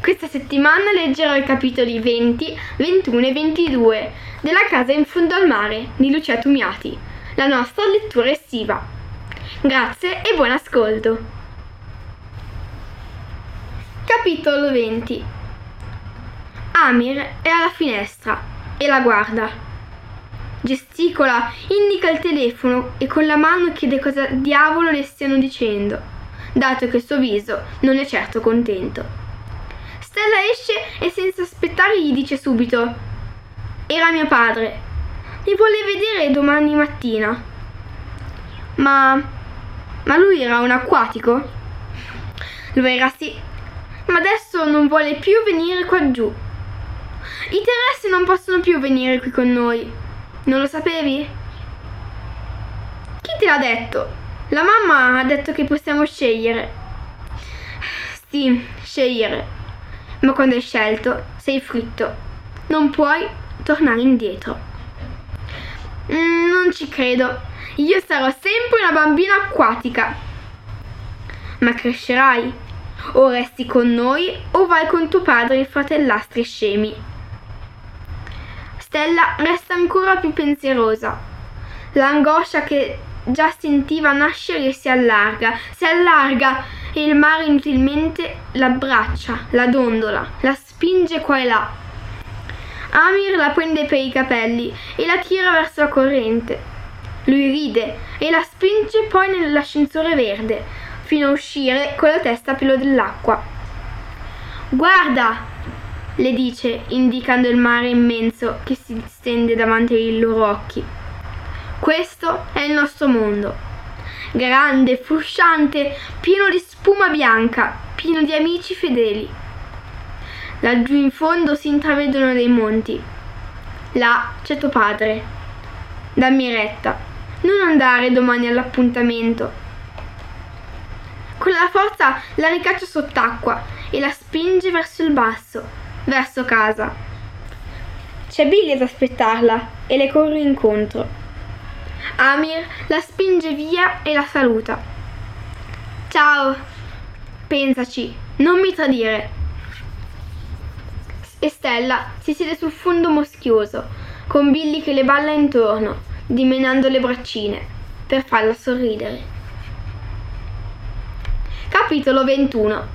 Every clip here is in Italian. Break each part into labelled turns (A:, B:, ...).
A: Questa settimana leggerò i capitoli 20, 21 e 22 della Casa in fondo al mare di Lucia Tumiati, la nostra lettura estiva. Grazie e buon ascolto. Capitolo 20 Amir è alla finestra e la guarda. Gesticola, indica il telefono e con la mano chiede cosa diavolo le stiano dicendo, dato che il suo viso non è certo contento. Stella esce e senza aspettare gli dice subito: Era mio padre. Mi vuole vedere domani mattina. Ma. Ma lui era un acquatico? Lo era sì. Ma adesso non vuole più venire qua giù. I terrestri non possono più venire qui con noi. Non lo sapevi? Chi te l'ha detto? La mamma ha detto che possiamo scegliere. Sì, scegliere ma quando hai scelto sei fritto. Non puoi tornare indietro. Mm, non ci credo. Io sarò sempre una bambina acquatica. Ma crescerai. O resti con noi o vai con tuo padre e i fratellastri scemi. Stella resta ancora più pensierosa. L'angoscia che già sentiva nascere si allarga, si allarga e il mare inutilmente l'abbraccia, la dondola, la spinge qua e là. Amir la prende per i capelli e la tira verso la corrente. Lui ride e la spinge poi nell'ascensore verde, fino a uscire con la testa a pelo dell'acqua. Guarda! le dice, indicando il mare immenso che si stende davanti ai loro occhi. Questo è il nostro mondo grande, frusciante, pieno di spuma bianca, pieno di amici fedeli. Laggiù in fondo si intravedono dei monti. Là c'è tuo padre. Dammi retta. Non andare domani all'appuntamento. Con la forza la ricaccia sott'acqua e la spinge verso il basso, verso casa. C'è Billy ad aspettarla e le corre incontro. Amir la spinge via e la saluta. Ciao, pensaci, non mi tradire. E Stella si siede sul fondo moschioso, con Billy che le balla intorno, dimenando le braccine, per farla sorridere. Capitolo 21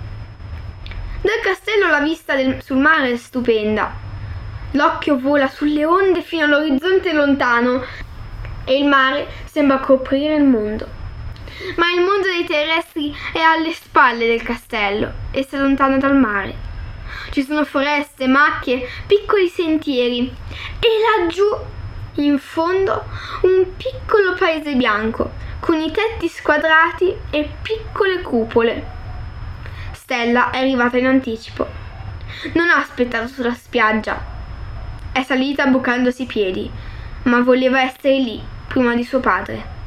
A: Dal castello la vista del, sul mare è stupenda. L'occhio vola sulle onde fino all'orizzonte lontano e il mare sembra coprire il mondo. Ma il mondo dei terrestri è alle spalle del castello e si allontana dal mare. Ci sono foreste, macchie, piccoli sentieri e laggiù, in fondo, un piccolo paese bianco con i tetti squadrati e piccole cupole. Stella è arrivata in anticipo. Non ha aspettato sulla spiaggia. È salita bucandosi i piedi ma voleva essere lì prima di suo padre.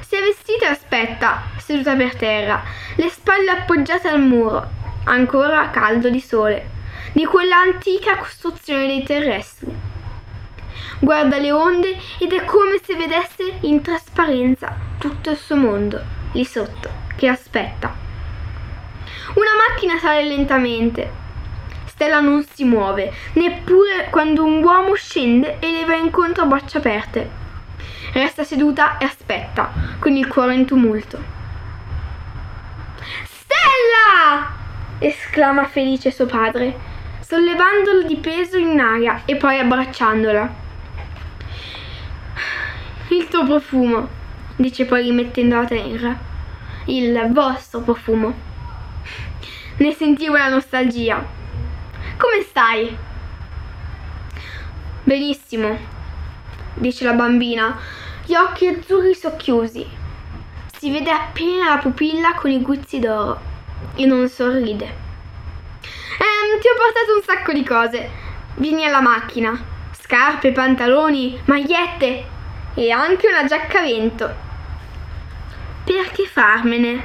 A: Si è vestita e aspetta, seduta per terra, le spalle appoggiate al muro, ancora caldo di sole, di quella antica costruzione dei terrestri. Guarda le onde ed è come se vedesse in trasparenza tutto il suo mondo, lì sotto, che aspetta. Una macchina sale lentamente, Stella non si muove, neppure quando un uomo scende e le va incontro a braccia aperte. Resta seduta e aspetta, con il cuore in tumulto. Stella! esclama felice suo padre. sollevandolo di peso in aria e poi abbracciandola. Il tuo profumo, dice poi rimettendo la terra. Il vostro profumo. Ne sentivo la nostalgia. Come stai? Benissimo, dice la bambina, gli occhi azzurri socchiusi. Si vede appena la pupilla con i guzzi d'oro e non sorride. Ehm, ti ho portato un sacco di cose. Vieni alla macchina. Scarpe, pantaloni, magliette e anche una giacca a vento. Perché farmene?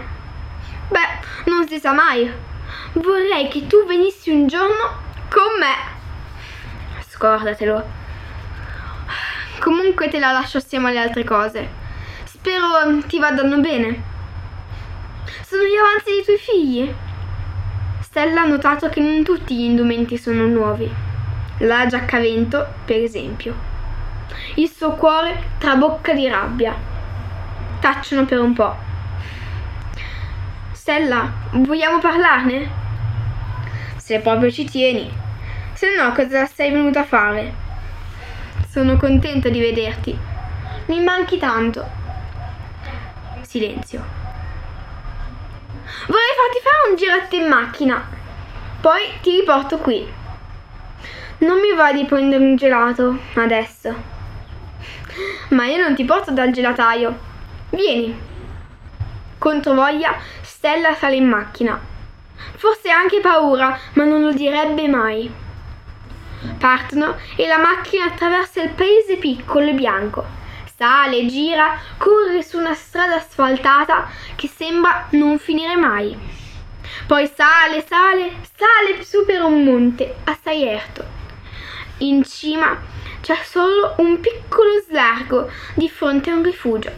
A: Beh, non si sa mai. Vorrei che tu venissi un giorno con me. Scordatelo. Comunque te la lascio assieme alle altre cose. Spero ti vadano bene. Sono gli avanzi dei tuoi figli. Stella ha notato che non tutti gli indumenti sono nuovi. La giacca vento, per esempio. Il suo cuore trabocca di rabbia. Tacciono per un po'. Stella, vogliamo parlarne? Se proprio ci tieni. Se no, cosa sei venuta a fare? Sono contento di vederti. Mi manchi tanto. Silenzio. Vorrei farti fare un giretto in macchina. Poi ti riporto qui. Non mi va di prendere un gelato adesso. Ma io non ti porto dal gelataio. Vieni. Controvoglia, Stella sale in macchina. Forse ha anche paura, ma non lo direbbe mai. Partono e la macchina attraversa il paese piccolo e bianco sale, gira, corre su una strada asfaltata che sembra non finire mai. Poi sale, sale, sale su per un monte assai erto. In cima c'è solo un piccolo slargo di fronte a un rifugio.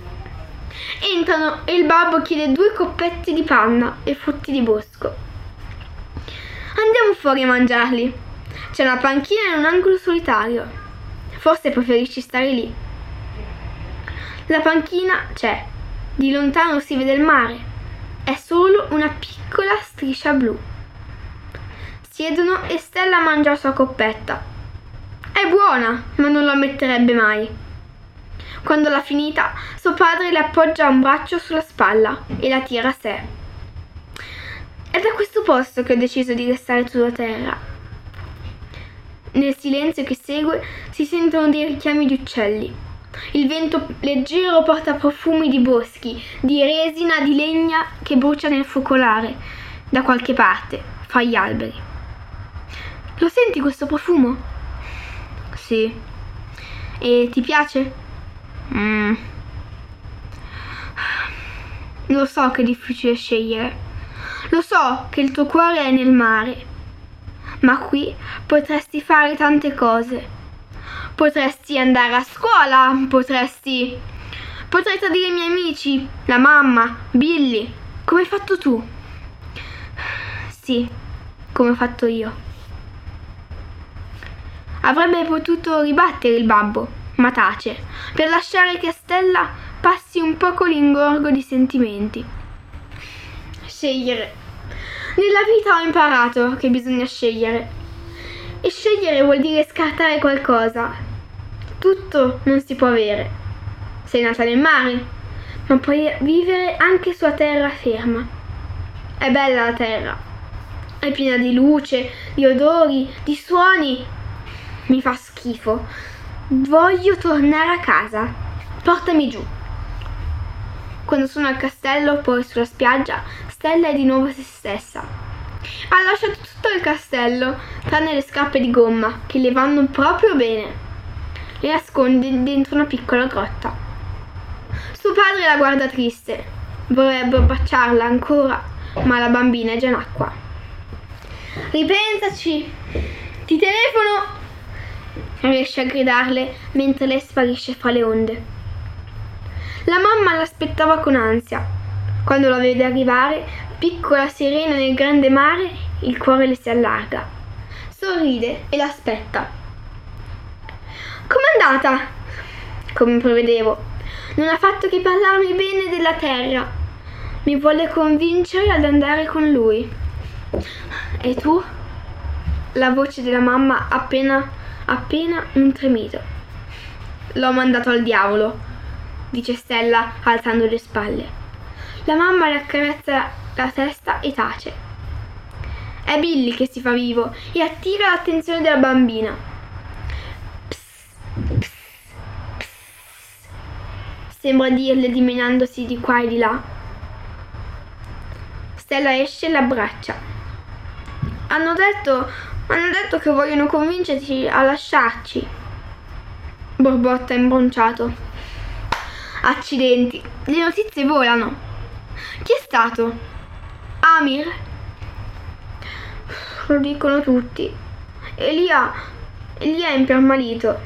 A: Entrano e il babbo chiede due coppetti di panna e frutti di bosco. Andiamo fuori a mangiarli. C'è una panchina in un angolo solitario. Forse preferisci stare lì. La panchina c'è. Di lontano si vede il mare. È solo una piccola striscia blu. Siedono e Stella mangia la sua coppetta. È buona, ma non lo ammetterebbe mai. Quando l'ha finita, suo padre le appoggia un braccio sulla spalla e la tira a sé. È da questo posto che ho deciso di restare sulla terra. Nel silenzio che segue si sentono dei richiami di uccelli. Il vento leggero porta profumi di boschi, di resina, di legna che brucia nel focolare, da qualche parte, fra gli alberi. Lo senti questo profumo? Sì. E ti piace? Mm. Lo so che è difficile scegliere. Lo so che il tuo cuore è nel mare. Ma qui potresti fare tante cose Potresti andare a scuola, potresti... Potrei tradire i miei amici, la mamma, Billy, come hai fatto tu. Sì, come ho fatto io. Avrebbe potuto ribattere il babbo, ma tace, per lasciare che Stella passi un poco l'ingorgo di sentimenti. Scegliere. Nella vita ho imparato che bisogna scegliere. E scegliere vuol dire scartare qualcosa, tutto non si può avere. Sei nata nel mare, ma puoi vivere anche sulla terra ferma. È bella la terra. È piena di luce, di odori, di suoni. Mi fa schifo. Voglio tornare a casa. Portami giù. Quando sono al castello, poi sulla spiaggia, Stella è di nuovo se stessa. Ha lasciato tutto il castello, tranne le scarpe di gomma, che le vanno proprio bene e nasconde dentro una piccola grotta. Suo padre la guarda triste. Vorrebbe baciarla ancora, ma la bambina è già in acqua. Ripensaci! Ti telefono! Riesce a gridarle mentre lei sparisce fra le onde. La mamma l'aspettava con ansia. Quando la vede arrivare, piccola sirena nel grande mare, il cuore le si allarga. Sorride e l'aspetta. Com'è andata? Come prevedevo. Non ha fatto che parlarmi bene della terra. Mi vuole convincere ad andare con lui. E tu? la voce della mamma appena, appena un tremito. L'ho mandato al diavolo, dice Stella alzando le spalle. La mamma le accarezza la testa e tace. È Billy che si fa vivo e attira l'attenzione della bambina. Psst, psst. Sembra dirle dimenandosi di qua e di là. Stella esce e l'abbraccia. Hanno detto, hanno detto che vogliono convincerci a lasciarci. Borbotta imbronciato. Accidenti, le notizie volano. Chi è stato? Amir? Lo dicono tutti. Elia, Elia è impermalito.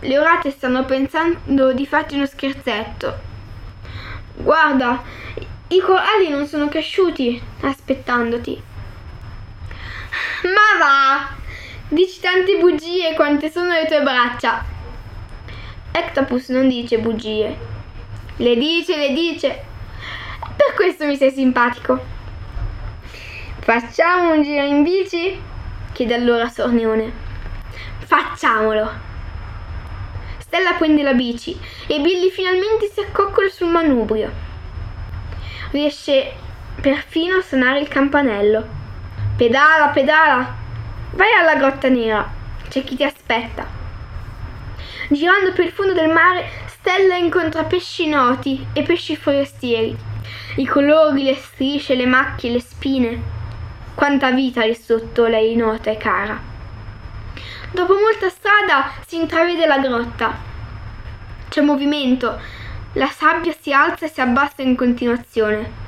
A: Le orate stanno pensando di farti uno scherzetto. Guarda, i coralli non sono cresciuti aspettandoti. Ma va! Dici tante bugie quante sono le tue braccia. Ectopus non dice bugie. Le dice, le dice. Per questo mi sei simpatico. Facciamo un giro in bici? chiede allora Sornione. Facciamolo. Stella prende la bici e Billy finalmente si accoccola sul manubrio. Riesce perfino a suonare il campanello. Pedala, pedala. Vai alla grotta nera. C'è chi ti aspetta. Girando per il fondo del mare, Stella incontra pesci noti e pesci forestieri i colori, le strisce, le macchie, le spine. Quanta vita lì sotto lei nota e cara. Dopo molta strada si intravede la grotta. C'è movimento, la sabbia si alza e si abbassa in continuazione.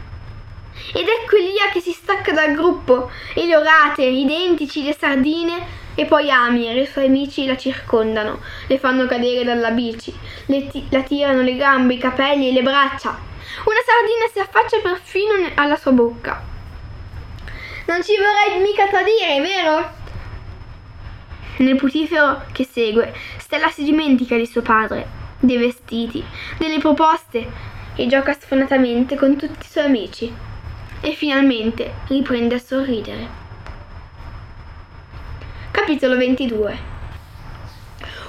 A: Ed ecco Elia che si stacca dal gruppo, e le orate, i dentici, le sardine, e poi Amir e i suoi amici la circondano, le fanno cadere dalla bici, ti- la tirano le gambe, i capelli e le braccia. Una sardina si affaccia perfino alla sua bocca. Non ci vorrei mica tradire, vero? Nel putifero che segue, Stella si dimentica di suo padre, dei vestiti, delle proposte e gioca sfonatamente con tutti i suoi amici. E finalmente riprende a sorridere. Capitolo 22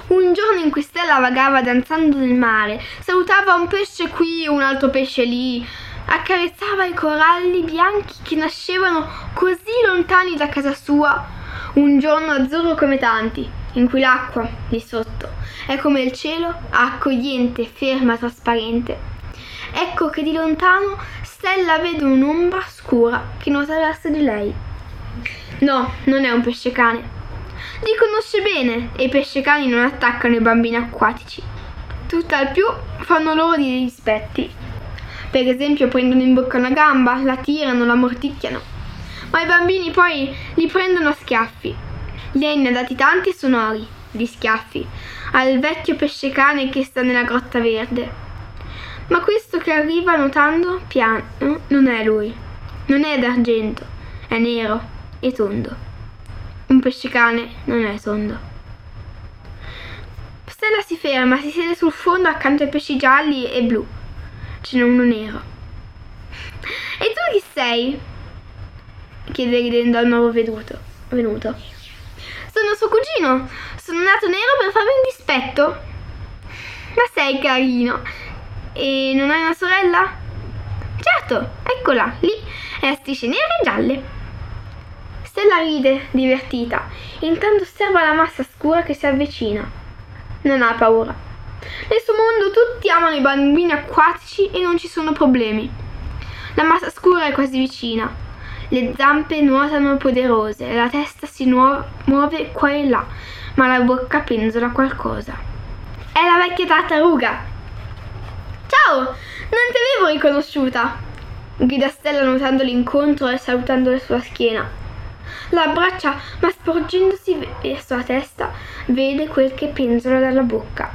A: un giorno in cui Stella vagava danzando nel mare, salutava un pesce qui, un altro pesce lì, accarezzava i coralli bianchi che nascevano così lontani da casa sua. Un giorno azzurro come tanti, in cui l'acqua, lì sotto, è come il cielo, accogliente, ferma, trasparente. Ecco che di lontano Stella vede un'ombra scura che nuota verso di lei. No, non è un pesce cane, li conosce bene e i pescecani non attaccano i bambini acquatici. Tutt'al più fanno loro dei dispetti. Per esempio prendono in bocca una gamba, la tirano, la morticchiano. Ma i bambini poi li prendono a schiaffi. Lei ne ha dati tanti sonori, di schiaffi, al vecchio pescecane che sta nella grotta verde. Ma questo che arriva nuotando piano non è lui. Non è d'argento, è nero e tondo. Un pesce cane non è tondo. Stella si ferma, si siede sul fondo accanto ai pesci gialli e blu. Ce n'è uno nero. E tu chi sei? chiede ridendo al nuovo veduto, venuto. Sono suo cugino. Sono nato nero per farmi un dispetto. Ma sei carino. E non hai una sorella? Certo, eccola, lì, è a strisce nere e gialle. Stella ride, divertita. Intanto osserva la massa scura che si avvicina. Non ha paura. Nel suo mondo tutti amano i bambini acquatici e non ci sono problemi. La massa scura è quasi vicina. Le zampe nuotano poderose, la testa si muove qua e là, ma la bocca penzola qualcosa. È la vecchia tartaruga. Ciao, non ti avevo riconosciuta. Grida Stella notando l'incontro e salutandole sulla schiena la abbraccia, ma sporgendosi verso la testa vede quel che penzola dalla bocca.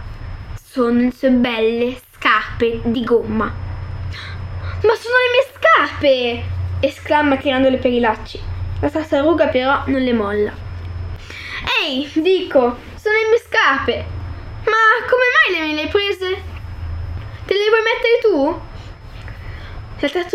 A: Sono le sue belle scarpe di gomma. Ma sono le mie scarpe! esclama tirandole per i lacci. La tartaruga però non le molla. Ehi, dico, sono le mie scarpe! Ma come mai le me le hai prese? Te le vuoi mettere tu? La tartaruga